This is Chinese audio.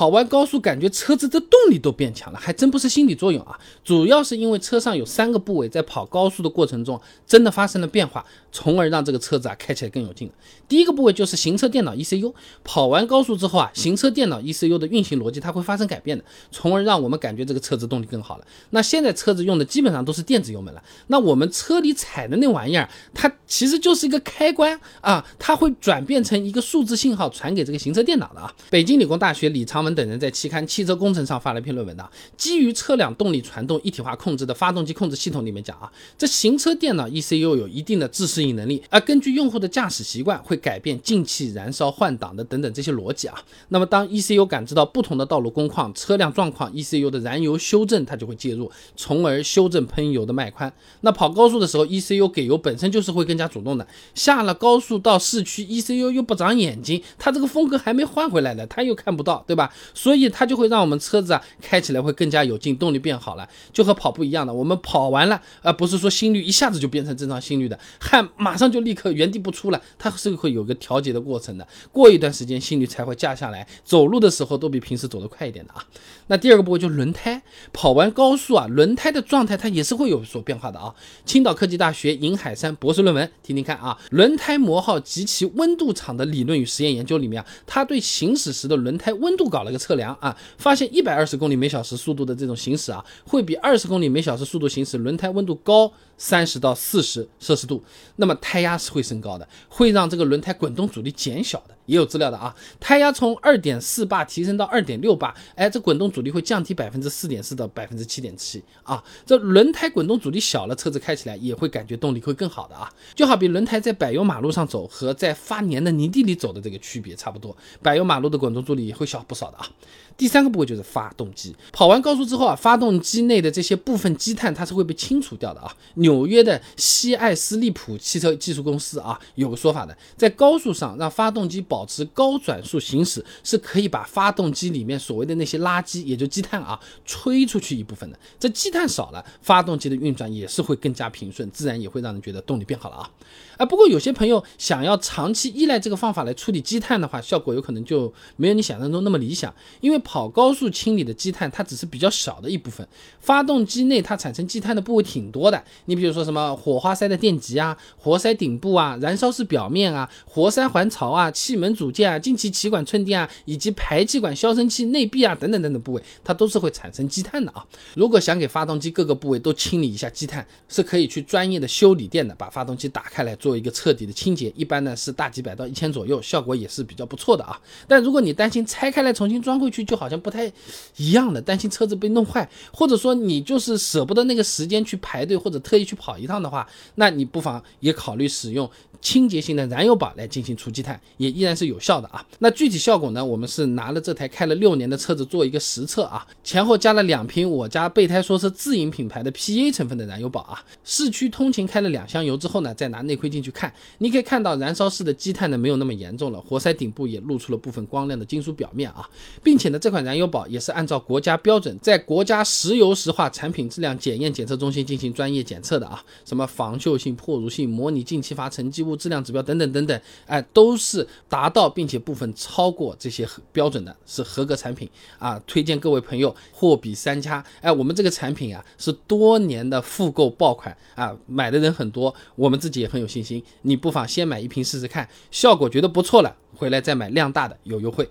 跑完高速感觉车子的动力都变强了，还真不是心理作用啊，主要是因为车上有三个部位在跑高速的过程中真的发生了变化，从而让这个车子啊开起来更有劲了。第一个部位就是行车电脑 ECU，跑完高速之后啊，行车电脑 ECU 的运行逻辑它会发生改变的，从而让我们感觉这个车子动力更好了。那现在车子用的基本上都是电子油门了，那我们车里踩的那玩意儿，它其实就是一个开关啊，它会转变成一个数字信号传给这个行车电脑的啊。北京理工大学李长文等人在期刊《汽车工程》上发了一篇论文的，基于车辆动力传动一体化控制的发动机控制系统里面讲啊，这行车电脑 ECU 有一定的自适应能力，而根据用户的驾驶习惯会改变进气、燃烧、换挡的等等这些逻辑啊。那么当 ECU 感知到不同的道路工况、车辆状况，ECU 的燃油修正它就会介入，从而修正喷油的脉宽。那跑高速的时候，ECU 给油本身就是会更加主动的。下了高速到市区，ECU 又不长眼睛，它这个风格还没换回来呢，它又看不到，对吧？所以它就会让我们车子啊开起来会更加有劲，动力变好了，就和跑步一样的。我们跑完了，而不是说心率一下子就变成正常心率的，汗马上就立刻原地不出了，它是会有个调节的过程的。过一段时间心率才会降下来，走路的时候都比平时走得快一点的啊。那第二个部位就是轮胎，跑完高速啊，轮胎的状态它也是会有所变化的啊。青岛科技大学尹海山博士论文，听听看啊，轮胎磨耗及其温度场的理论与实验研究里面啊，它对行驶时的轮胎温度高搞了个测量啊，发现一百二十公里每小时速度的这种行驶啊，会比二十公里每小时速度行驶轮胎温度高三十到四十摄氏度，那么胎压是会升高的，会让这个轮胎滚动阻力减小的。也有资料的啊，胎压从二点四巴提升到二点六巴，哎，这滚动阻力会降低百分之四点四到百分之七点七啊。这轮胎滚动阻力小了，车子开起来也会感觉动力会更好的啊。就好比轮胎在柏油马路上走和在发黏的泥地里走的这个区别差不多，柏油马路的滚动阻力也会小不少的啊。第三个部位就是发动机，跑完高速之后啊，发动机内的这些部分积碳它是会被清除掉的啊。纽约的西艾斯利普汽车技术公司啊有个说法的，在高速上让发动机保保持高转速行驶，是可以把发动机里面所谓的那些垃圾，也就积碳啊，吹出去一部分的。这积碳少了，发动机的运转也是会更加平顺，自然也会让人觉得动力变好了啊。啊，不过有些朋友想要长期依赖这个方法来处理积碳的话，效果有可能就没有你想象中那么理想。因为跑高速清理的积碳，它只是比较小的一部分。发动机内它产生积碳的部位挺多的。你比如说什么火花塞的电极啊、活塞顶部啊、燃烧室表面啊、活塞环槽啊、气门组件啊、进气气管寸垫啊，以及排气管消声器内壁啊等等等等部位，它都是会产生积碳的啊。如果想给发动机各个部位都清理一下积碳，是可以去专业的修理店的把发动机打开来。做一个彻底的清洁，一般呢是大几百到一千左右，效果也是比较不错的啊。但如果你担心拆开来重新装回去就好像不太一样的，担心车子被弄坏，或者说你就是舍不得那个时间去排队或者特意去跑一趟的话，那你不妨也考虑使用。清洁型的燃油宝来进行除积碳，也依然但是有效的啊。那具体效果呢？我们是拿了这台开了六年的车子做一个实测啊，前后加了两瓶我家备胎说是自营品牌的 PA 成分的燃油宝啊。市区通勤开了两箱油之后呢，再拿内窥镜去看，你可以看到燃烧室的积碳呢没有那么严重了，活塞顶部也露出了部分光亮的金属表面啊，并且呢这款燃油宝也是按照国家标准，在国家石油石化产品质量检验检测中心进行专业检测的啊，什么防锈性、破乳性、模拟进气阀沉积物。质量指标等等等等，哎，都是达到并且部分超过这些标准的，是合格产品啊！推荐各位朋友货比三家，哎，我们这个产品啊是多年的复购爆款啊，买的人很多，我们自己也很有信心。你不妨先买一瓶试试看，效果觉得不错了，回来再买量大的有优惠。